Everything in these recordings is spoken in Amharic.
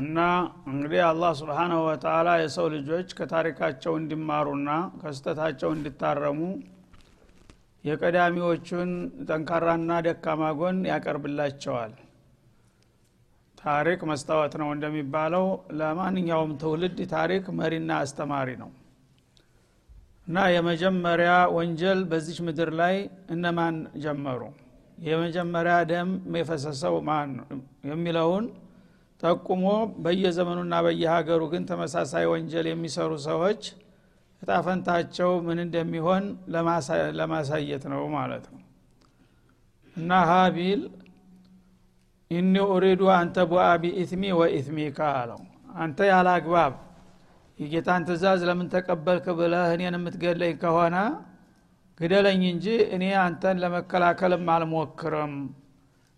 እና እንግዲህ አላህ ስብሓናሁ ወተላ የሰው ልጆች ከታሪካቸው እንዲማሩና ከስተታቸው እንዲታረሙ የቀዳሚዎቹን ጠንካራና ደካማ ጎን ያቀርብላቸዋል። ታሪክ መስታወት ነው እንደሚባለው። ለማንኛውም ትውልድ ታሪክ መሪና አስተማሪ ነው። እና የመጀመሪያ ወንጀል በዚች ምድር ላይ እነማን ጀመሩ የመጀመሪያ ደም የፈሰሰው ማን የሚለውን ጠቁሞ በየዘመኑና በየሀገሩ ግን ተመሳሳይ ወንጀል የሚሰሩ ሰዎች እጣፈንታቸው ምን እንደሚሆን ለማሳየት ነው ማለት ነው። እና ሀቢል ኢኒ ኡሪዱ አንተ ቡአ ቢኢትሚ ወኢትሚካ አለው። አንተ ያለ አግባብ የጌታን ትእዛዝ ለምን ተቀበልክ ብለህ እኔን የምትገለኝ ከሆነ ግደለኝ እንጂ እኔ አንተን ለመከላከልም አልሞክርም።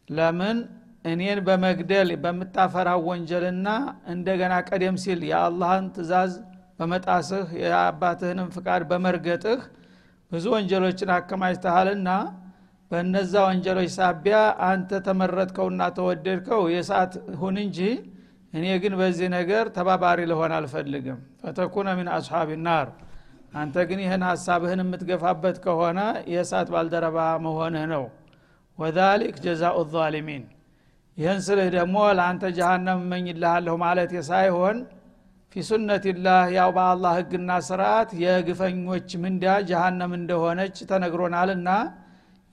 ለምን? እኔን በመግደል በምታፈራው ወንጀልና እንደገና ቀደም ሲል የአላህን ትእዛዝ በመጣስህ የአባትህንም ፍቃድ በመርገጥህ ብዙ ወንጀሎችን አከማችተሃልና በእነዛ ወንጀሎች ሳቢያ አንተ ተመረጥከውና ተወደድከው የሰዓት ሁን እንጂ እኔ ግን በዚህ ነገር ተባባሪ ልሆን አልፈልግም። ፈተኩነ ሚን አስሓብ ናር አንተ ግን ይህን ሀሳብህን የምትገፋበት ከሆነ የእሳት ባልደረባ መሆንህ ነው። ወዛሊክ ጀዛኡ ዛሊሚን። ይህን ስልህ ደግሞ ለአንተ ጀሃነም እመኝልሃለሁ ማለት ሳይሆን ፊ ሱነትላህ ያው በአላህ ህግና ስርዓት የግፈኞች ምንዳ ጀሃነም እንደሆነች ተነግሮናልና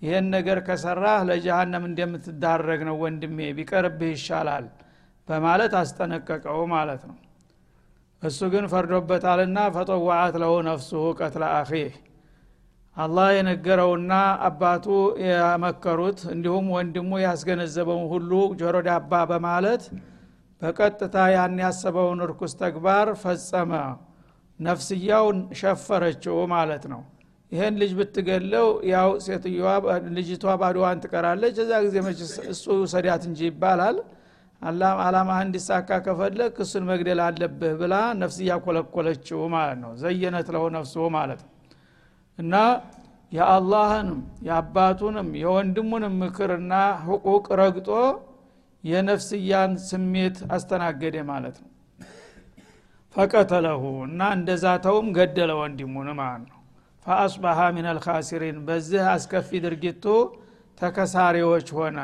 ይህን ነገር ከሰራህ ለጀሃነም እንደምትዳረግ ነው ወንድሜ ቢቀርብህ ይሻላል በማለት አስጠነቀቀው ማለት ነው እሱ ግን ፈርዶበታልና ፈጠዋዓት ለሁ ነፍሱሁ ቀትለ አኺህ። አላህ የነገረውና አባቱ የመከሩት እንዲሁም ወንድሙ ያስገነዘበውን ሁሉ ጆሮ ዳባ በማለት በቀጥታ ያን ያሰበውን እርኩስ ተግባር ፈጸመ። ነፍስያውን ሸፈረችው ማለት ነው። ይህን ልጅ ብትገለው ያው ሴትዮዋ ልጅቷ ባዶዋን ትቀራለች። እዛ ጊዜ መች እሱ ሰዳት እንጂ ይባላል አላማ እንዲሳካ ከፈለግ እሱን መግደል አለብህ ብላ ነፍስ እያኮለኮለችው ማለት ነው። ዘየነት ለው ነፍሱ ማለት ነው። እና የአላህንም የአባቱንም የወንድሙንም ምክርና ህቁቅ ረግጦ የነፍስያን ስሜት አስተናገደ ማለት ነው። ፈቀተለሁ እና እንደዛተውም ገደለ ወንድሙን ማለት ነው። ፈአስባሃ ሚን አልካሲሪን በዚህ አስከፊ ድርጊቱ ተከሳሪዎች ሆነ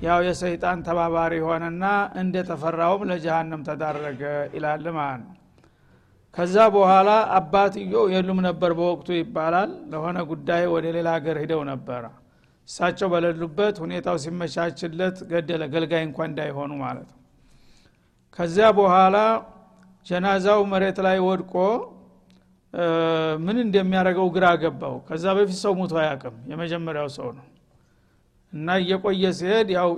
ያው የሰይጣን ተባባሪ ሆነና እንደተፈራውም ለጀሃነም ተዳረገ ይላል ማለት ነው። ከዛ በኋላ አባትየው የሉም ነበር በወቅቱ ይባላል። ለሆነ ጉዳይ ወደ ሌላ ሀገር ሂደው ነበረ። እሳቸው በሌሉበት ሁኔታው ሲመቻችለት ገደለ ገልጋይ እንኳ እንዳይሆኑ ማለት ነው። ከዚያ በኋላ ጀናዛው መሬት ላይ ወድቆ ምን እንደሚያደርገው ግራ ገባው። ከዛ በፊት ሰው ሙቶ አያቅም የመጀመሪያው ሰው ነው እና እየቆየ ሲሄድ ያው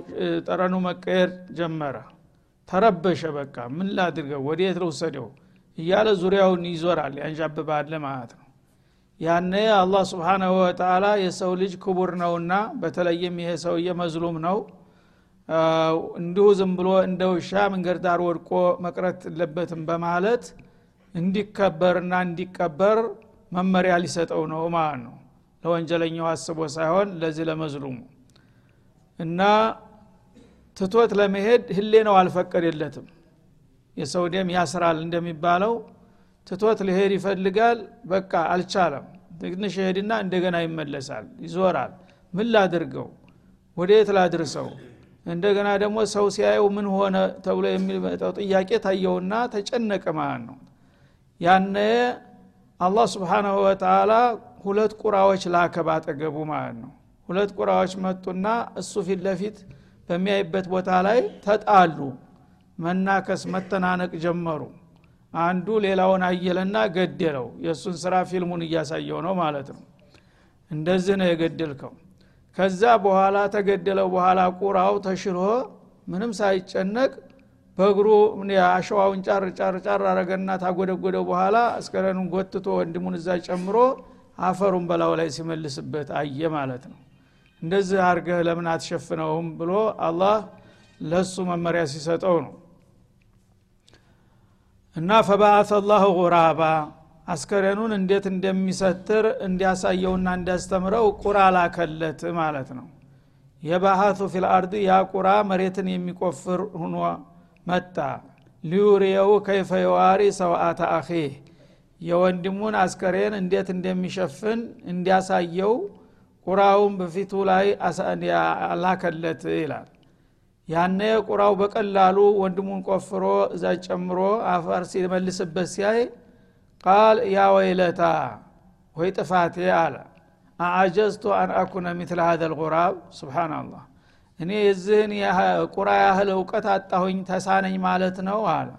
ጠረኑ መቀየር ጀመረ። ተረበሸ በቃ። ምን ላድርገው? ወዴት ልውሰደው እያለ ዙሪያውን ይዞራል። ያንዣብባለ ማለት ነው። ያነ አላህ ስብሓናሁ ወተላ የሰው ልጅ ክቡር ነውና በተለይም ይሄ ሰውዬ መዝሉም ነው እንዲሁ ዝም ብሎ እንደ ውሻ መንገድ ዳር ወድቆ መቅረት የለበትም በማለት እንዲከበርና እንዲቀበር መመሪያ ሊሰጠው ነው ማለት ነው። ለወንጀለኛው አስቦ ሳይሆን ለዚህ ለመዝሉሙ እና ትቶት ለመሄድ ህሌ ነው አልፈቀደለትም። የሰው ደም ያስራል እንደሚባለው ትቶት ሊሄድ ይፈልጋል። በቃ አልቻለም። ትንሽ ሄድና እንደገና ይመለሳል ይዞራል። ምን ላድርገው? ወደየት ላድርሰው? እንደገና ደግሞ ሰው ሲያየው ምን ሆነ ተብሎ የሚመጣው ጥያቄ ታየውና ተጨነቀ ማለት ነው። ያነ አላህ ስብሓናሁ ወተላ ሁለት ቁራዎች ላከ ባጠገቡ ማለት ነው ሁለት ቁራዎች መጡና እሱ ፊት ለፊት በሚያይበት ቦታ ላይ ተጣሉ። መናከስ መተናነቅ ጀመሩ። አንዱ ሌላውን አየለና ገደለው። የእሱን ስራ ፊልሙን እያሳየው ነው ማለት ነው። እንደዚህ ነው የገደልከው። ከዛ በኋላ ተገደለው በኋላ ቁራው ተሽሎ ምንም ሳይጨነቅ በእግሩ አሸዋውን ጫር ጫር ጫር አረገና ታጎደጎደው በኋላ አስከረኑን ጎትቶ ወንድሙን እዛ ጨምሮ አፈሩን በላው ላይ ሲመልስበት አየ ማለት ነው እንደዚህ አርገህ ለምን አትሸፍነውም ብሎ አላህ ለሱ መመሪያ ሲሰጠው ነው። እና ፈባአተ ላሁ ጉራባ አስከሬኑን እንዴት እንደሚሰትር እንዲያሳየውና እንዲያስተምረው ቁራ ላከለት ማለት ነው። يبحث في الأرض ያ ቁራ መሬትን የሚቆፍር ሁኖ መጣ። ليريه كيف يواري سوءة أخيه የወንድሙን አስከሬን እንዴት እንደሚሸፍን እንዲያሳየው ቁራውን በፊቱ ላይ ላከለት ይላል። ያነ ቁራው በቀላሉ ወንድሙን ቆፍሮ እዛ ጨምሮ አፈር ሲመልስበት ሲያይ ቃል ያ ወይለታ ወይ ጥፋቴ አለ። አአጀዝቱ አን አኩነ ሚትል ሀዘ ልቁራብ ስብናላህ እኔ የዚህን ቁራ ያህል እውቀት አጣሁኝ ተሳነኝ ማለት ነው አለ።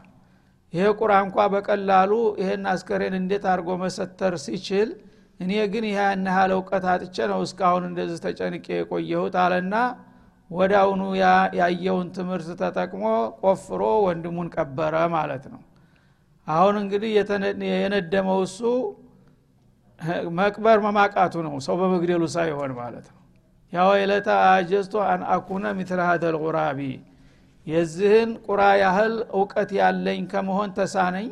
ይሄ ቁራ እንኳ በቀላሉ ይሄን አስከሬን እንዴት አድርጎ መሰተር ሲችል እኔ ግን ይህ ያህል እውቀት አጥቼ ነው እስካሁን እንደዚህ ተጨንቄ የቆየሁት አለና ወዳውኑ ያየውን ትምህርት ተጠቅሞ ቆፍሮ ወንድሙን ቀበረ ማለት ነው። አሁን እንግዲህ የነደመው እሱ መቅበር መማቃቱ ነው ሰው በመግደሉ ሳይሆን ማለት ነው። ያ ወይለታ አጀዝቶ አን አኩነ ቁራቢ የዚህን ቁራ ያህል እውቀት ያለኝ ከመሆን ተሳነኝ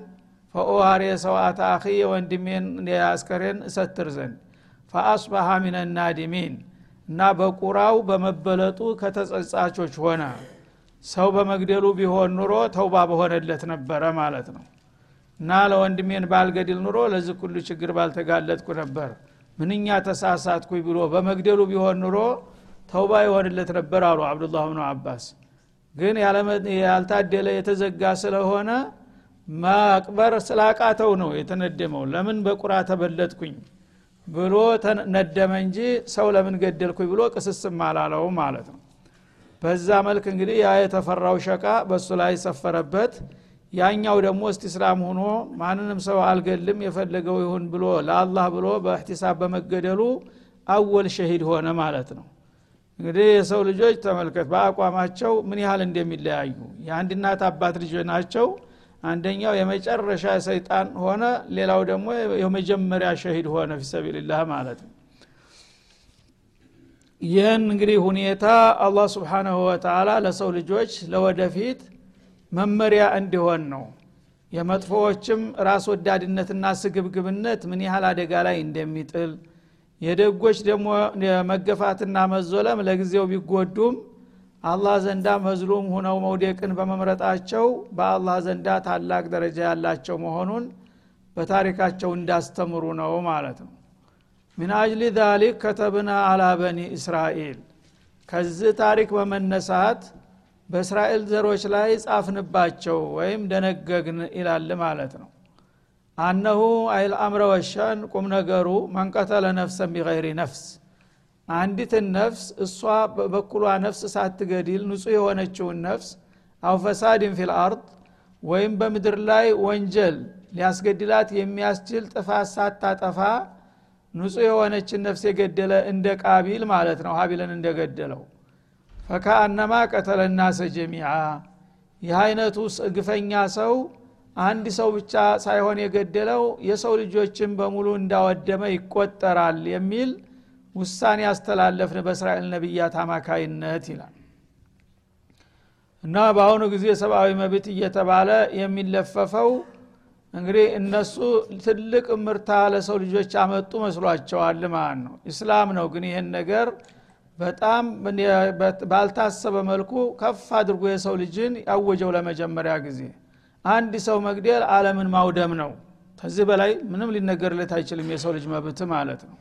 ፈኦሃሬ ሰውአተ አኺ የወንድሜን አስከሬን እሰትር ዘንድ። ፈአስባሃ ሚነ ናዲሚን እና በቁራው በመበለጡ ከተጸጻቾች ሆነ። ሰው በመግደሉ ቢሆን ኑሮ ተውባ በሆነለት ነበረ ማለት ነው። እና ለወንድሜን ባልገድል ኑሮ ለዚህ ሁሉ ችግር ባልተጋለጥኩ ነበር። ምንኛ ተሳሳትኩኝ ብሎ በመግደሉ ቢሆን ኑሮ ተውባ ይሆንለት ነበር አሉ አብዱላህ ብኑ አባስ። ግን ያልታደለ የተዘጋ ስለሆነ ማቅበር ስላቃተው ነው የተነደመው። ለምን በቁራ ተበለጥኩኝ ብሎ ነደመ እንጂ ሰው ለምን ገደልኩኝ ብሎ ቅስስም አላለው ማለት ነው። በዛ መልክ እንግዲህ ያ የተፈራው ሸቃ በእሱ ላይ ሰፈረበት። ያኛው ደግሞ እስቲስላም ሆኖ ማንንም ሰው አልገልም የፈለገው ይሁን ብሎ ለአላህ ብሎ በእህቲሳብ በመገደሉ አወል ሸሂድ ሆነ ማለት ነው። እንግዲህ የሰው ልጆች ተመልከት በአቋማቸው ምን ያህል እንደሚለያዩ። የአንድ እናት አባት ልጆች ናቸው አንደኛው የመጨረሻ ሰይጣን ሆነ ሌላው ደግሞ የመጀመሪያ ሸሂድ ሆነ ፊሰቢልላህ ማለት ነው። ይህን እንግዲህ ሁኔታ አላህ ስብሓናሁ ወተላ ለሰው ልጆች ለወደፊት መመሪያ እንዲሆን ነው። የመጥፎዎችም ራስ ወዳድነትና ስግብግብነት ምን ያህል አደጋ ላይ እንደሚጥል የደጎች ደግሞ መገፋትና መዞለም ለጊዜው ቢጎዱም አላህ ዘንዳ መዝሉም ሁነው መውደቅን በመምረጣቸው በአላህ ዘንዳ ታላቅ ደረጃ ያላቸው መሆኑን በታሪካቸው እንዳስተምሩ ነው ማለት ነው። ምን አጅሊ ዛሊክ ከተብና አላ በኒ እስራኤል። ከዚህ ታሪክ በመነሳት በእስራኤል ዘሮች ላይ ጻፍንባቸው ወይም ደነገግን ይላል ማለት ነው። አነሁ አይል አምረ ወሸን ቁም ነገሩ መንቀተለ ነፍሰን ቢገይሪ ነፍስ አንዲትን ነፍስ እሷ በበኩሏ ነፍስ ሳትገድል ንጹህ የሆነችውን ነፍስ አው ፈሳድን ፊል አርድ ወይም በምድር ላይ ወንጀል ሊያስገድላት የሚያስችል ጥፋት ሳታጠፋ ንጹህ የሆነችን ነፍስ የገደለ እንደ ቃቢል ማለት ነው። ሀቢልን እንደገደለው። ፈካአነማ ቀተለናሰ ጀሚዓ። ይህ አይነቱ ግፈኛ ሰው አንድ ሰው ብቻ ሳይሆን የገደለው የሰው ልጆችን በሙሉ እንዳወደመ ይቆጠራል የሚል ውሳኔ ያስተላለፍን በእስራኤል ነቢያት አማካይነት ይላል። እና በአሁኑ ጊዜ ሰብአዊ መብት እየተባለ የሚለፈፈው እንግዲህ እነሱ ትልቅ ምርታ ለሰው ልጆች አመጡ መስሏቸዋል ማለት ነው። ኢስላም ነው ግን ይህን ነገር በጣም ባልታሰበ መልኩ ከፍ አድርጎ የሰው ልጅን ያወጀው ለመጀመሪያ ጊዜ። አንድ ሰው መግደል አለምን ማውደም ነው። ከዚህ በላይ ምንም ሊነገርለት አይችልም የሰው ልጅ መብት ማለት ነው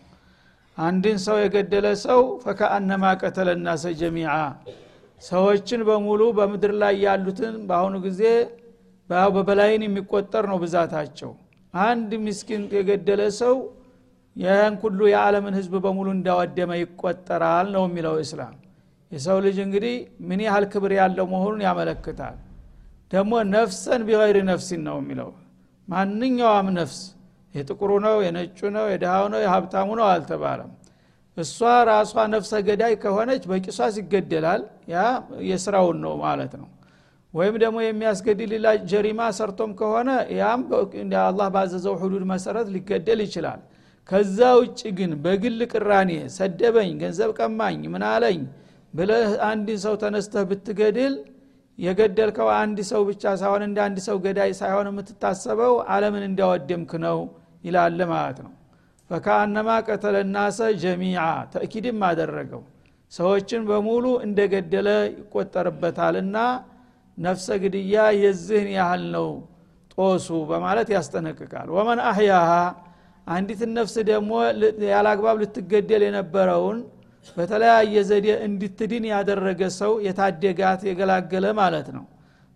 አንድን ሰው የገደለ ሰው ፈከአነማ ቀተለ ናሰ ጀሚዓ። ሰዎችን በሙሉ በምድር ላይ ያሉትን በአሁኑ ጊዜ በበላይን የሚቆጠር ነው ብዛታቸው። አንድ ምስኪን የገደለ ሰው ይህን ሁሉ የዓለምን ህዝብ በሙሉ እንዳወደመ ይቆጠራል ነው የሚለው እስላም። የሰው ልጅ እንግዲህ ምን ያህል ክብር ያለው መሆኑን ያመለክታል። ደግሞ ነፍሰን ቢገይር ነፍሲን ነው የሚለው። ማንኛውም ነፍስ የጥቁሩ ነው የነጩ ነው የድሃው ነው የሀብታሙ ነው አልተባለም። እሷ ራሷ ነፍሰ ገዳይ ከሆነች በቂሷስ ይገደላል። ያ የስራውን ነው ማለት ነው። ወይም ደግሞ የሚያስገድል ጀሪማ ሰርቶም ከሆነ ያም አላህ ባዘዘው ሁዱድ መሰረት ሊገደል ይችላል። ከዛ ውጭ ግን በግል ቅራኔ ሰደበኝ ገንዘብ ቀማኝ ምናለኝ ብለህ አንድ ሰው ተነስተህ ብትገድል የገደልከው አንድ ሰው ብቻ ሳይሆን እንደ አንድ ሰው ገዳይ ሳይሆን የምትታሰበው አለምን እንዲያወደምክ ነው ይላል ማለት ነው። ፈካአነማ ቀተለ ናሰ ጀሚዓ ተእኪድም አደረገው። ሰዎችን በሙሉ እንደገደለ ይቆጠርበታልና ነፍሰ ግድያ የዝህን ያህል ነው ጦሱ በማለት ያስጠነቅቃል። ወመን አህያሃ አንዲትን ነፍስ ደግሞ ያላግባብ ልትገደል የነበረውን በተለያየ ዘዴ እንድትድን ያደረገ ሰው የታደጋት የገላገለ ማለት ነው።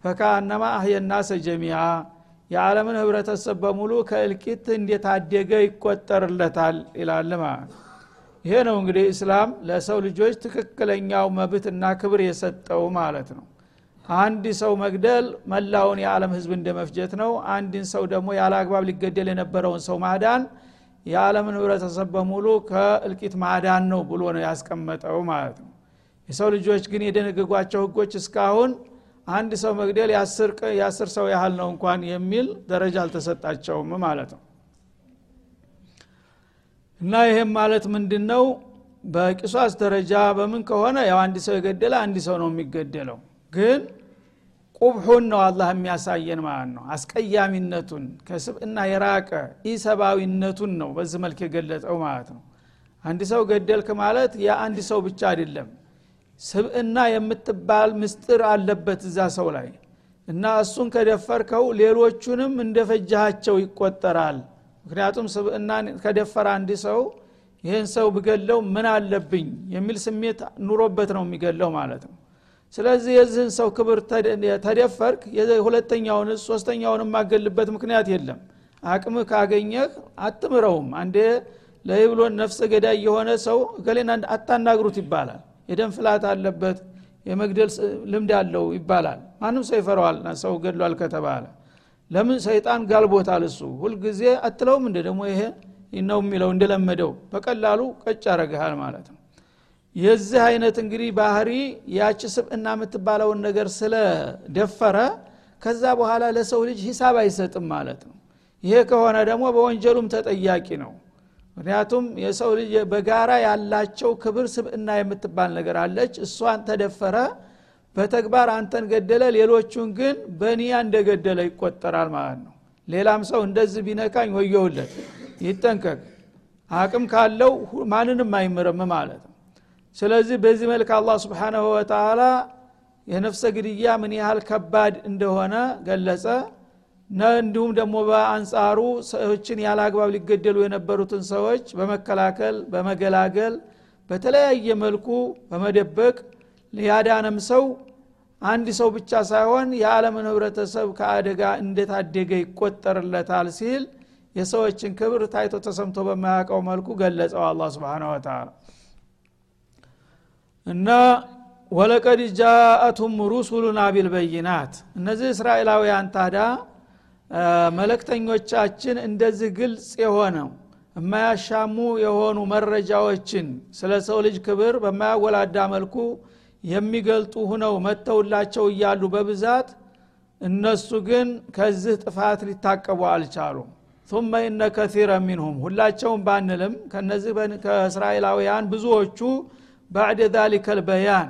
ፈካአነማ አህየናሰ ጀሚያ የዓለምን ህብረተሰብ በሙሉ ከእልቂት እንደታደገ ይቆጠርለታል? ይላል ማለት ይሄ ነው እንግዲህ እስላም ለሰው ልጆች ትክክለኛው መብትና ክብር የሰጠው ማለት ነው። አንድ ሰው መግደል መላውን የዓለም ህዝብ እንደ መፍጀት ነው። አንድን ሰው ደግሞ ያለ አግባብ ሊገደል የነበረውን ሰው ማዳን የዓለምን ህብረተሰብ በሙሉ ከእልቂት ማዳን ነው ብሎ ነው ያስቀመጠው ማለት ነው። የሰው ልጆች ግን የደነገጓቸው ህጎች እስካሁን አንድ ሰው መግደል የአስር ሰው ያህል ነው እንኳን የሚል ደረጃ አልተሰጣቸውም ማለት ነው። እና ይሄም ማለት ምንድን ነው በቂሷስ ደረጃ በምን ከሆነ ያው አንድ ሰው የገደለ አንድ ሰው ነው የሚገደለው። ግን ቁብሑን ነው አላህ የሚያሳየን ማለት ነው። አስቀያሚነቱን ከስብእና የራቀ ኢሰብአዊነቱን ነው በዚህ መልክ የገለጠው ማለት ነው። አንድ ሰው ገደልክ ማለት የአንድ ሰው ብቻ አይደለም ስብእና የምትባል ምስጥር አለበት እዛ ሰው ላይ። እና እሱን ከደፈርከው ሌሎቹንም እንደፈጃሃቸው ይቆጠራል። ምክንያቱም ስብእና ከደፈረ አንድ ሰው ይህን ሰው ብገለው ምን አለብኝ የሚል ስሜት ኑሮበት ነው የሚገለው ማለት ነው። ስለዚህ የዚህን ሰው ክብር ተደፈርክ ሁለተኛውን ሶስተኛውን የማገልበት ምክንያት የለም። አቅም ካገኘህ አትምረውም። አንዴ ለይብሎን ነፍሰ ገዳይ የሆነ ሰው እገሌን አታናግሩት ይባላል የደም ፍላት አለበት የመግደል ልምድ አለው ይባላል። ማንም ሰው ይፈረዋል ሰው ገድሏል ከተባለ። ለምን ሰይጣን ጋልቦታል እሱ? ሁልጊዜ አትለውም እንደ ደግሞ ይሄ ነው የሚለው እንደለመደው። በቀላሉ ቀጭ ያረግሃል ማለት ነው። የዚህ አይነት እንግዲህ ባህሪ ያቺ ስብእና የምትባለውን ነገር ስለደፈረ ከዛ በኋላ ለሰው ልጅ ሂሳብ አይሰጥም ማለት ነው። ይሄ ከሆነ ደግሞ በወንጀሉም ተጠያቂ ነው ምክንያቱም የሰው ልጅ በጋራ ያላቸው ክብር ስብእና የምትባል ነገር አለች። እሷን ተደፈረ በተግባር አንተን ገደለ ሌሎቹን ግን በኒያ እንደገደለ ይቆጠራል ማለት ነው። ሌላም ሰው እንደዚህ ቢነካኝ ወየውለት ይጠንቀቅ። አቅም ካለው ማንንም አይምርም ማለት ነው። ስለዚህ በዚህ መልክ አላህ ስብሓናሁ ወተላ የነፍሰ ግድያ ምን ያህል ከባድ እንደሆነ ገለጸ እንዲሁም ደግሞ በአንጻሩ ሰዎችን ያለ አግባብ ሊገደሉ የነበሩትን ሰዎች በመከላከል በመገላገል በተለያየ መልኩ በመደበቅ ያዳነም ሰው አንድ ሰው ብቻ ሳይሆን የዓለምን ህብረተሰብ ከአደጋ እንደታደገ ይቆጠርለታል ሲል የሰዎችን ክብር ታይቶ ተሰምቶ በማያውቀው መልኩ ገለጸው አላ ስብን ወተላ እና ወለቀድ ጃአቱም ሩሱሉና ቢልበይናት። እነዚህ እስራኤላውያን ታዳ መለክተኞቻችን እንደዚህ ግልጽ የሆነው የማያሻሙ የሆኑ መረጃዎችን ስለ ሰው ልጅ ክብር በማያወላዳ መልኩ የሚገልጡ ሁነው መተውላቸው እያሉ በብዛት እነሱ ግን ከዚህ ጥፋት ሊታቀቡ አልቻሉም። ثم إن كثيرا منهم ሁላቸውም ባንልም ከነዚህ ከእስራኤላውያን ብዙዎቹ ባዕድ ذلك البيان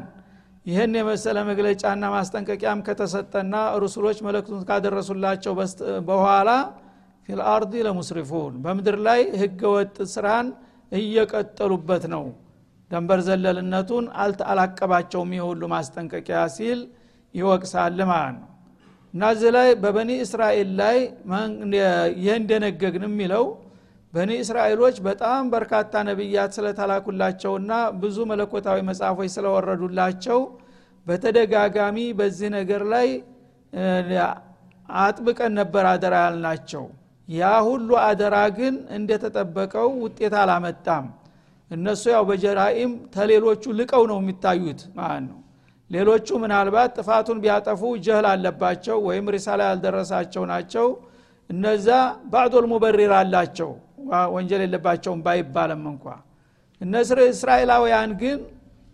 ይህን የመሰለ መግለጫና ማስጠንቀቂያም ከተሰጠና ሩሱሎች መልእክቱን ካደረሱላቸው በኋላ ፊልአርዲ ለሙስሪፉን በምድር ላይ ህገ ወጥ ስራን እየቀጠሉበት ነው። ደንበር ዘለልነቱን አላቀባቸውም የሁሉ ማስጠንቀቂያ ሲል ይወቅሳል ማለት ነው። እና ላይ በበኒ እስራኤል ላይ ይህ እንደነገግን የሚለው በኒ እስራኤሎች በጣም በርካታ ነቢያት ስለተላኩላቸውና ብዙ መለኮታዊ መጽሐፎች ስለወረዱላቸው በተደጋጋሚ በዚህ ነገር ላይ አጥብቀን ነበር አደራ ያልናቸው። ያ ሁሉ አደራ ግን እንደተጠበቀው ውጤት አላመጣም። እነሱ ያው በጀራኢም ተሌሎቹ ልቀው ነው የሚታዩት ማለት ነው። ሌሎቹ ምናልባት ጥፋቱን ቢያጠፉ ጀህል አለባቸው ወይም ሪሳላ ያልደረሳቸው ናቸው። እነዛ ባዕዶል ሙበሪር አላቸው ወንጀል የለባቸውም ባይባልም እንኳ። እነስር እስራኤላውያን ግን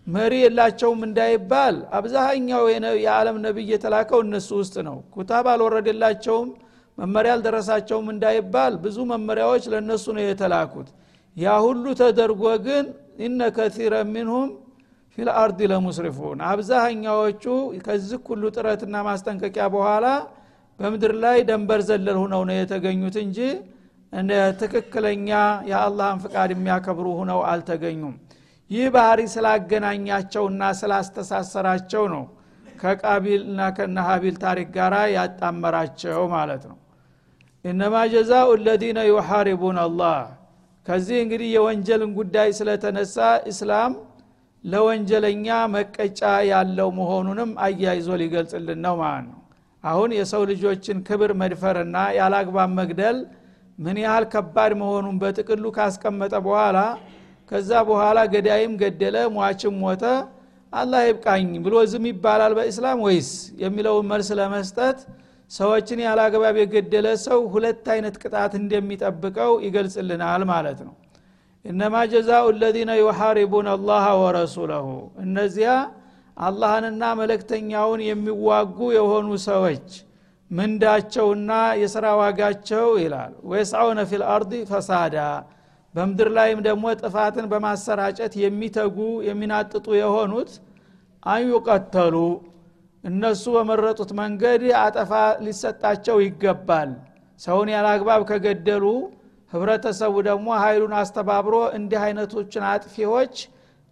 መሪ የላቸውም እንዳይባል አብዛኛው የዓለም ነቢይ የተላከው እነሱ ውስጥ ነው። ኩታብ አልወረደላቸውም መመሪያ አልደረሳቸውም እንዳይባል ብዙ መመሪያዎች ለእነሱ ነው የተላኩት። ያ ሁሉ ተደርጎ ግን إن كثيرا منهم في الأرض لمسرفون። አብዛኛዎቹ ከዚህ ሁሉ ጥረትና ማስጠንቀቂያ በኋላ በምድር ላይ ደንበር ዘለል ሁነው ነው የተገኙት እንጂ ትክክለኛ የአላህን ፍቃድ የሚያከብሩ ሁነው አልተገኙም። ይህ ባህሪ ስላገናኛቸውና ስላስተሳሰራቸው ነው ከቃቢልና ከነ ሀቢል ታሪክ ጋር ያጣመራቸው ማለት ነው። እነማ ጀዛኡ ለዚነ ዩሐሪቡን አላህ ከዚህ እንግዲህ የወንጀልን ጉዳይ ስለተነሳ እስላም ለወንጀለኛ መቀጫ ያለው መሆኑንም አያይዞ ሊገልጽልን ነው ማለት ነው። አሁን የሰው ልጆችን ክብር መድፈርና ያላግባብ መግደል ምን ያህል ከባድ መሆኑን በጥቅሉ ካስቀመጠ በኋላ ከዛ በኋላ ገዳይም ገደለ ሟችም ሞተ አላህ ይብቃኝ ብሎ ዝም ይባላል በእስላም ወይስ? የሚለውን መልስ ለመስጠት ሰዎችን ያላግባብ የገደለ ሰው ሁለት አይነት ቅጣት እንደሚጠብቀው ይገልጽልናል ማለት ነው። إنما جزاء الذين يحاربون الله ورسوله። እነዚያ አላህንና መልክተኛውን የሚዋጉ የሆኑ ሰዎች ምንዳቸውና የሥራ ዋጋቸው ይላል። ويسعون في الأرض فسادا በምድር ላይም ደግሞ ጥፋትን በማሰራጨት የሚተጉ የሚናጥጡ የሆኑት አንዩቀተሉ እነሱ በመረጡት መንገድ አጠፋ ሊሰጣቸው ይገባል። ሰውን ያላግባብ ከገደሉ ህብረተሰቡ ደግሞ ኃይሉን አስተባብሮ እንዲህ አይነቶችን አጥፊዎች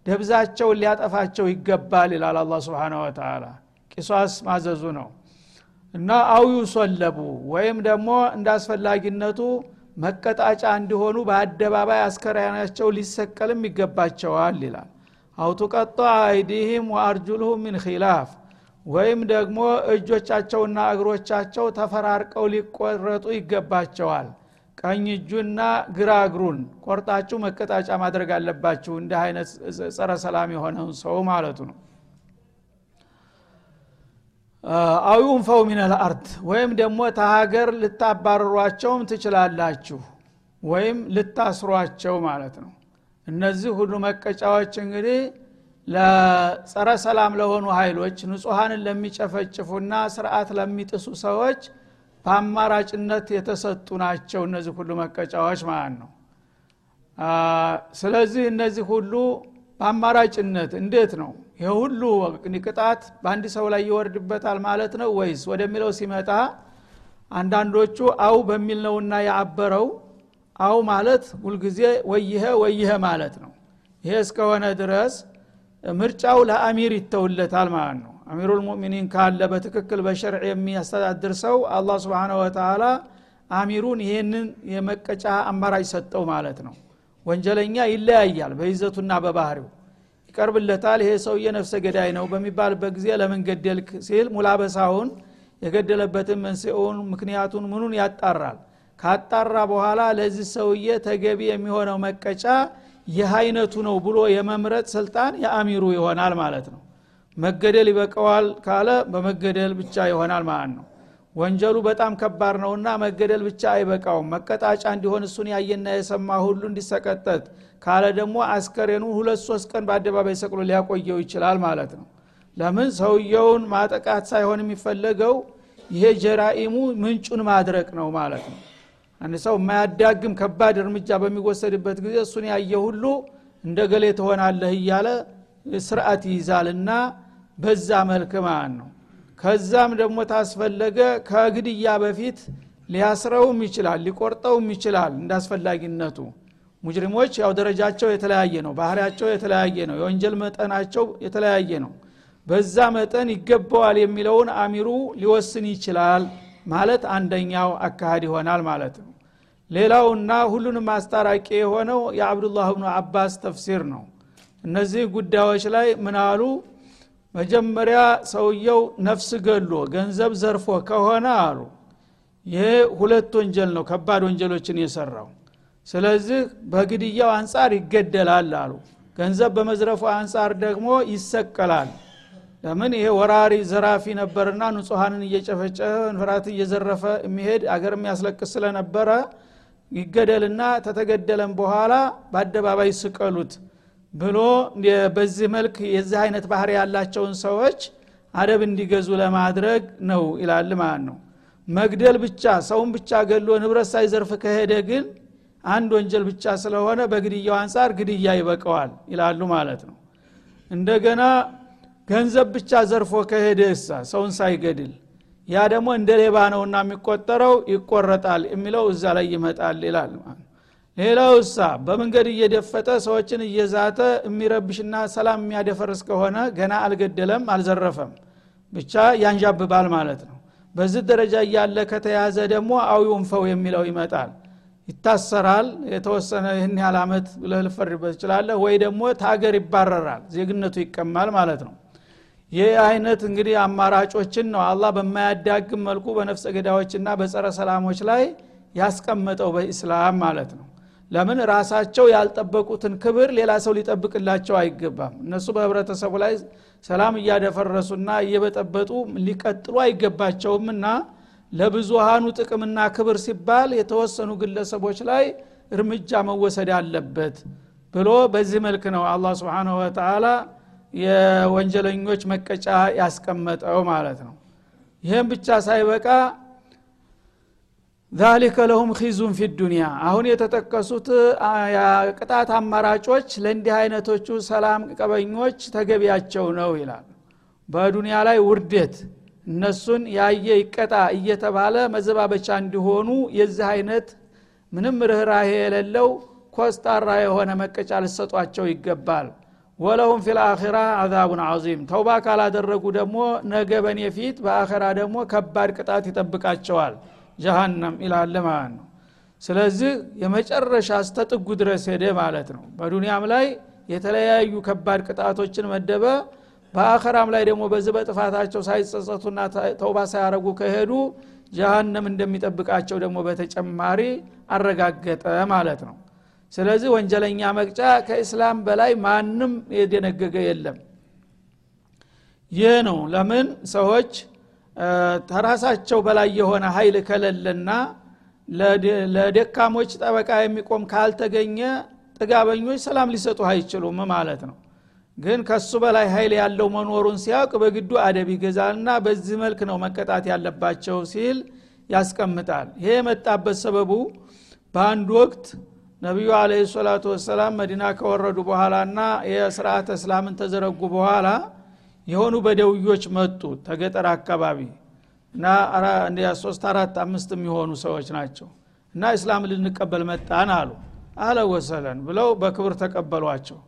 ደብዛቸውን ሊያጠፋቸው ይገባል ይላል አላ ስብን ወተላ ቂሷስ ማዘዙ ነው እና አው ዩሰለቡ ወይም ደግሞ እንደ አስፈላጊነቱ መቀጣጫ እንዲሆኑ በአደባባይ አስከሬናቸው ሊሰቀልም ይገባቸዋል ይላል። أو تقطع أيديهم وأرجلهم من خلاف ወይም ደግሞ እጆቻቸውና እግሮቻቸው ተፈራርቀው ሊቆረጡ ይገባቸዋል። ቀኝ እጁና ግራ እግሩን ቆርጣችሁ መቀጣጫ ማድረግ አለባችሁ። እንዲህ አይነት ጸረ ሰላም የሆነውን ሰው ማለቱ ነው أو ينفوا من الأرض ወይም ደግሞ ከሀገር ልታባረሯቸውም ትችላላችሁ ወይም ልታስሯቸው ማለት ነው። እነዚህ ሁሉ መቀጫዎች እንግዲህ ለጸረ ሰላም ለሆኑ ኃይሎች ንጹሐንን ለሚጨፈጭፉና ስርዓት ለሚጥሱ ሰዎች በአማራጭነት የተሰጡ ናቸው እነዚህ ሁሉ መቀጫዎች ማለት ነው። ስለዚህ እነዚህ ሁሉ በአማራጭነት እንዴት ነው ይህ ሁሉ ቅጣት በአንድ ሰው ላይ ይወርድበታል ማለት ነው ወይስ ወደሚለው ሲመጣ አንዳንዶቹ አው በሚል ነውና ያአበረው? አው ማለት ሁልጊዜ ወይሄ ወይሄ ማለት ነው። ይሄ እስከሆነ ድረስ ምርጫው ለአሚር ይተውለታል ማለት ነው። አሚሩ ልሙእሚኒን ካለ በትክክል በሸርዕ የሚያስተዳድር ሰው አላህ ስብን ወተላ አሚሩን ይህንን የመቀጫ አማራጭ ሰጠው ማለት ነው። ወንጀለኛ ይለያያል በይዘቱና በባህሪው ይቀርብለታል። ይሄ ሰውዬ ነፍሰ ገዳይ ነው በሚባልበት ጊዜ ለምን ገደልክ ሲል ሙላበሳውን የገደለበትን መንስኤውን ምክንያቱን ምኑን ያጣራል? ካጣራ በኋላ ለዚህ ሰውዬ ተገቢ የሚሆነው መቀጫ ይህ አይነቱ ነው ብሎ የመምረጥ ስልጣን የአሚሩ ይሆናል ማለት ነው። መገደል ይበቀዋል ካለ በመገደል ብቻ ይሆናል ማለት ነው ወንጀሉ በጣም ከባድ ነውና መገደል ብቻ አይበቃውም። መቀጣጫ እንዲሆን እሱን ያየና የሰማ ሁሉ እንዲሰቀጠጥ ካለ ደግሞ አስከሬኑ ሁለት ሶስት ቀን በአደባባይ ሰቅሎ ሊያቆየው ይችላል ማለት ነው። ለምን? ሰውየውን ማጠቃት ሳይሆን የሚፈለገው ይሄ ጀራኢሙ ምንጩን ማድረቅ ነው ማለት ነው። አንድ ሰው የማያዳግም ከባድ እርምጃ በሚወሰድበት ጊዜ እሱን ያየ ሁሉ እንደ ገሌ ትሆናለህ እያለ ስርዓት ይይዛልና በዛ መልክ ማለት ነው ከዛም ደግሞ ታስፈለገ ከግድያ በፊት ሊያስረውም ይችላል ሊቆርጠውም ይችላል እንዳስፈላጊነቱ። ሙጅሪሞች ያው ደረጃቸው የተለያየ ነው ባህሪያቸው የተለያየ ነው የወንጀል መጠናቸው የተለያየ ነው። በዛ መጠን ይገባዋል የሚለውን አሚሩ ሊወስን ይችላል ማለት አንደኛው አካሃድ ይሆናል ማለት ነው። ሌላውና ሁሉንም አስታራቂ የሆነው የአብዱላህ ብኑ አባስ ተፍሲር ነው። እነዚህ ጉዳዮች ላይ ምናሉ መጀመሪያ ሰውየው ነፍስ ገሎ ገንዘብ ዘርፎ ከሆነ አሉ ይሄ ሁለት ወንጀል ነው ከባድ ወንጀሎችን የሰራው። ስለዚህ በግድያው አንጻር ይገደላል አሉ ገንዘብ በመዝረፉ አንጻር ደግሞ ይሰቀላል። ለምን? ይሄ ወራሪ ዘራፊ ነበርና ንጹሐንን እየጨፈጨፈ ንፍራት እየዘረፈ የሚሄድ አገር የሚያስለቅስ ስለነበረ ይገደልና ተተገደለም በኋላ በአደባባይ ስቀሉት ብሎ በዚህ መልክ የዚህ አይነት ባህር ያላቸውን ሰዎች አደብ እንዲገዙ ለማድረግ ነው ይላል ማለት ነው። መግደል ብቻ ሰውን ብቻ ገሎ ንብረት ሳይዘርፍ ከሄደ ግን አንድ ወንጀል ብቻ ስለሆነ በግድያው አንጻር ግድያ ይበቀዋል ይላሉ ማለት ነው። እንደገና ገንዘብ ብቻ ዘርፎ ከሄደ እሳ ሰውን ሳይገድል ያ ደግሞ እንደ ሌባ ነውና የሚቆጠረው ይቆረጣል የሚለው እዛ ላይ ይመጣል ይላል ሌላው እሳ በመንገድ እየደፈጠ ሰዎችን እየዛተ የሚረብሽና ሰላም የሚያደፈርስ ከሆነ ገና አልገደለም አልዘረፈም። ብቻ ያንዣብባል ማለት ነው። በዚህ ደረጃ እያለ ከተያዘ ደግሞ አዊውን ፈው የሚለው ይመጣል። ይታሰራል። የተወሰነ ይህን ያህል አመት ብለህ ልፈርድበት ትችላለህ። ወይ ደግሞ ታገር ይባረራል። ዜግነቱ ይቀማል ማለት ነው። ይህ አይነት እንግዲህ አማራጮችን ነው አላህ በማያዳግም መልኩ በነፍሰ ገዳዮችና በጸረ ሰላሞች ላይ ያስቀመጠው በኢስላም ማለት ነው ለምን ራሳቸው ያልጠበቁትን ክብር ሌላ ሰው ሊጠብቅላቸው አይገባም? እነሱ በህብረተሰቡ ላይ ሰላም እያደፈረሱና እየበጠበጡ ሊቀጥሉ አይገባቸውምና ለብዙሃኑ ጥቅምና ክብር ሲባል የተወሰኑ ግለሰቦች ላይ እርምጃ መወሰድ አለበት ብሎ በዚህ መልክ ነው አላህ ስብንሁ ወተላ የወንጀለኞች መቀጫ ያስቀመጠው ማለት ነው። ይህም ብቻ ሳይበቃ ዛሊከ ለሁም ኺዙን ፊ ዱኒያ አሁን የተጠቀሱት ቅጣት አማራጮች ለእንዲህ አይነቶቹ ሰላም ቀበኞች ተገቢያቸው ነው ይላል። በዱንያ ላይ ውርደት እነሱን ያየ ይቀጣ እየተባለ መዘባበቻ እንዲሆኑ የዚህ አይነት ምንም ርኅራሄ የሌለው ኮስጣራ የሆነ መቀጫ ልሰጧቸው ይገባል። ወለሁም ፊ ልአኺራ አዛቡን አዚም ተውባ ካላደረጉ ደግሞ ነገ በኔ ፊት በአኸራ ደግሞ ከባድ ቅጣት ይጠብቃቸዋል ጀሃነም ይላል ማለት ነው። ስለዚህ የመጨረሻ እስተጥጉ ድረስ ሄደ ማለት ነው። በዱንያም ላይ የተለያዩ ከባድ ቅጣቶችን መደበ። በአኸራም ላይ ደግሞ በዚህ በጥፋታቸው ሳይጸጸቱና ተውባ ሳያረጉ ከሄዱ ጀሃነም እንደሚጠብቃቸው ደግሞ በተጨማሪ አረጋገጠ ማለት ነው። ስለዚህ ወንጀለኛ መቅጫ ከእስላም በላይ ማንም የደነገገ የለም። ይህ ነው። ለምን? ሰዎች ተራሳቸው በላይ የሆነ ኃይል ከሌለና ለደካሞች ጠበቃ የሚቆም ካልተገኘ ጥጋበኞች ሰላም ሊሰጡ አይችሉም ማለት ነው። ግን ከሱ በላይ ኃይል ያለው መኖሩን ሲያውቅ በግዱ አደብ ይገዛልና በዚህ መልክ ነው መቀጣት ያለባቸው ሲል ያስቀምጣል። ይሄ የመጣበት ሰበቡ በአንድ ወቅት ነቢዩ አለ ሰላቱ ወሰላም መዲና ከወረዱ በኋላና የስርዓተ እስላምን ተዘረጉ በኋላ የሆኑ በደውዮች መጡ ተገጠር አካባቢ እና ሶስት አራት አምስት የሚሆኑ ሰዎች ናቸው እና እስላም ልንቀበል መጣን አሉ። አለ ወሰለን ብለው በክብር ተቀበሏቸው።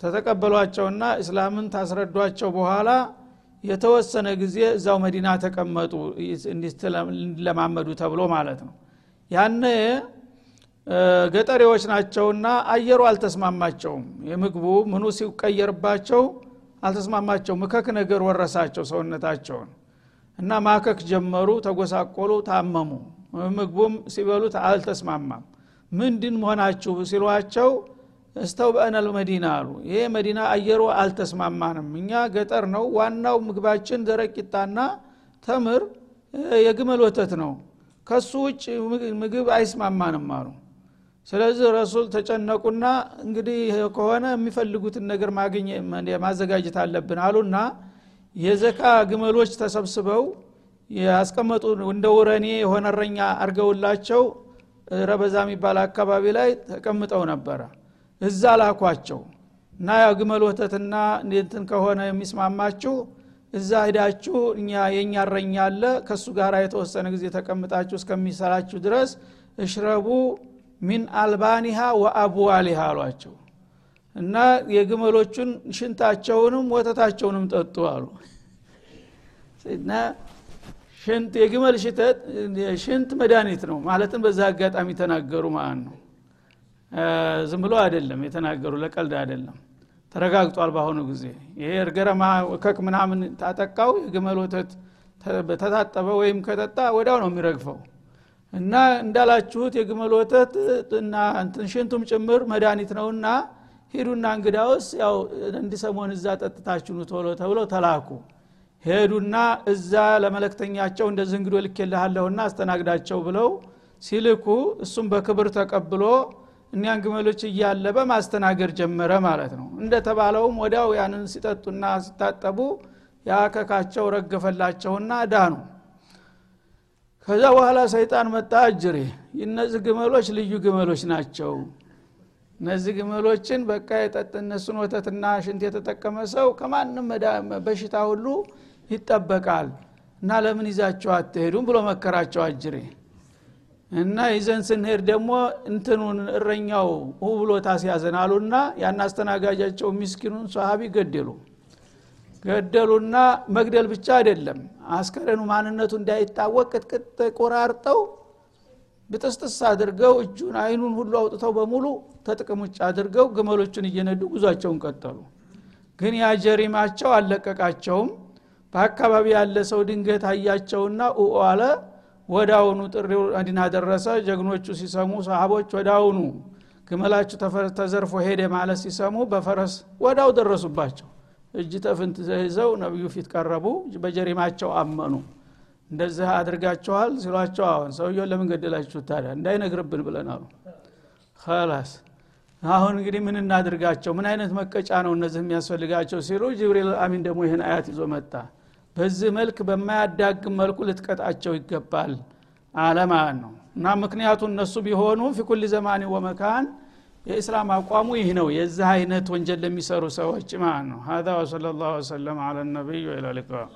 ተተቀበሏቸውና እስላምን ታስረዷቸው በኋላ የተወሰነ ጊዜ እዛው መዲና ተቀመጡ እንዲለማመዱ ተብሎ ማለት ነው። ያነ ገጠሬዎች ናቸውና አየሩ አልተስማማቸውም። የምግቡ ምኑ ሲቀየርባቸው አልተስማማቸው ምከክ ነገር ወረሳቸው ሰውነታቸውን እና ማከክ ጀመሩ ተጎሳቆሉ ታመሙ። ምግቡም ሲበሉት አልተስማማም። ምንድን መሆናችሁ ሲሏቸው እስተው በእነል መዲና አሉ። ይሄ መዲና አየሩ አልተስማማንም። እኛ ገጠር ነው ዋናው ምግባችን ደረቂጣና ተምር የግመል ወተት ነው። ከሱ ውጭ ምግብ አይስማማንም አሉ ስለዚህ ረሱል ተጨነቁና እንግዲህ ከሆነ የሚፈልጉትን ነገር ማዘጋጀት አለብን አሉና የዘካ ግመሎች ተሰብስበው ያስቀመጡ እንደ ውረኔ የሆነ እረኛ አርገውላቸው ረበዛ የሚባል አካባቢ ላይ ተቀምጠው ነበረ። እዛ ላኳቸው። እና ያው ግመል ወተትና እንትን ከሆነ የሚስማማችሁ እዛ ሂዳችሁ እኛ የእኛ እረኛ አለ ከእሱ ጋር የተወሰነ ጊዜ ተቀምጣችሁ እስከሚሰራችሁ ድረስ እሽረቡ ሚን አልባኒሃ ወአብዋሊሃ አሏቸው። እና የግመሎቹን ሽንታቸውንም ወተታቸውንም ጠጡ አሉ። እና ሽንት የግመል ሽንት መድኃኒት ነው። ማለትም በዛ አጋጣሚ ተናገሩ ማለት ነው። ዝም ብሎ አይደለም የተናገሩ ለቀልድ አይደለም። ተረጋግጧል በአሁኑ ጊዜ። ይሄ እርገረማ ከክ ምናምን ታጠቃው የግመል ወተት ተታጠበ ወይም ከጠጣ ወዲያው ነው የሚረግፈው እና እንዳላችሁት የግመል ወተት እና ሽንቱም ጭምር መድኃኒት ነውና ሂዱና እንግዳውስ ያው እንዲሰሞን እዛ ጠጥታችሁኑ ቶሎ ተብለው ተላኩ። ሄዱና እዛ ለመለክተኛቸው እንደዚህ እንግዶ ልኬልሃለሁና አስተናግዳቸው ብለው ሲልኩ እሱም በክብር ተቀብሎ እኒያን ግመሎች እያለበ ማስተናገድ ጀመረ ማለት ነው። እንደተባለውም ወዲያው ያንን ሲጠጡና ሲታጠቡ ያከካቸው ረገፈላቸውና ዳኑ ከዛ በኋላ ሰይጣን መጣ አጅሬ። እነዚህ ግመሎች ልዩ ግመሎች ናቸው። እነዚህ ግመሎችን በቃ የጠጥ እነሱን ወተትና ሽንት የተጠቀመ ሰው ከማንም በሽታ ሁሉ ይጠበቃል። እና ለምን ይዛቸው አትሄዱም ብሎ መከራቸው አጅሬ። እና ይዘን ስንሄድ ደግሞ እንትኑን እረኛው ብሎ ታስያዘን አሉና ያን አስተናጋጃቸው ሚስኪኑን ሰሃቢ ገደሉ ገደሉና መግደል ብቻ አይደለም። አስከሬኑ ማንነቱ እንዳይታወቅ ቅጥቅጥ ቆራርጠው ብጥስጥስ አድርገው እጁን አይኑን ሁሉ አውጥተው በሙሉ ተጥቅም ውጭ አድርገው ግመሎቹን እየነዱ ጉዟቸውን ቀጠሉ። ግን ያ ጀሪማቸው አልለቀቃቸውም። በአካባቢ ያለ ሰው ድንገት አያቸውና አለ። ወዳውኑ ጥሪው እንዲና ደረሰ። ጀግኖቹ ሲሰሙ ሰሃቦች ወዳውኑ ግመላችሁ ተዘርፎ ሄደ ማለት ሲሰሙ በፈረስ ወዳው ደረሱባቸው እጅ ተፍንት ይዘው ነቢዩ ፊት ቀረቡ። በጀሪማቸው አመኑ። እንደዚህ አድርጋችኋል ሲሏቸው አሁን ሰውየው ለምን ገደላችሁ ታዲያ? እንዳይነግርብን ብለን አሉ። ላስ አሁን እንግዲህ ምን እናድርጋቸው? ምን አይነት መቀጫ ነው እነዚህ የሚያስፈልጋቸው ሲሉ ጅብሪል አሚን ደግሞ ይህን አያት ይዞ መጣ። በዚህ መልክ በማያዳግም መልኩ ልትቀጣቸው ይገባል አለማለት ነው። እና ምክንያቱ እነሱ ቢሆኑ ፊኩል ዘማኒ ወመካን የእስላም አቋሙ ይህ ነው የዚህ አይነት ወንጀል ለሚሰሩ ሰዎች ማለት ነው هذا وصلى الله وسلم على النبي وإلى اللقاء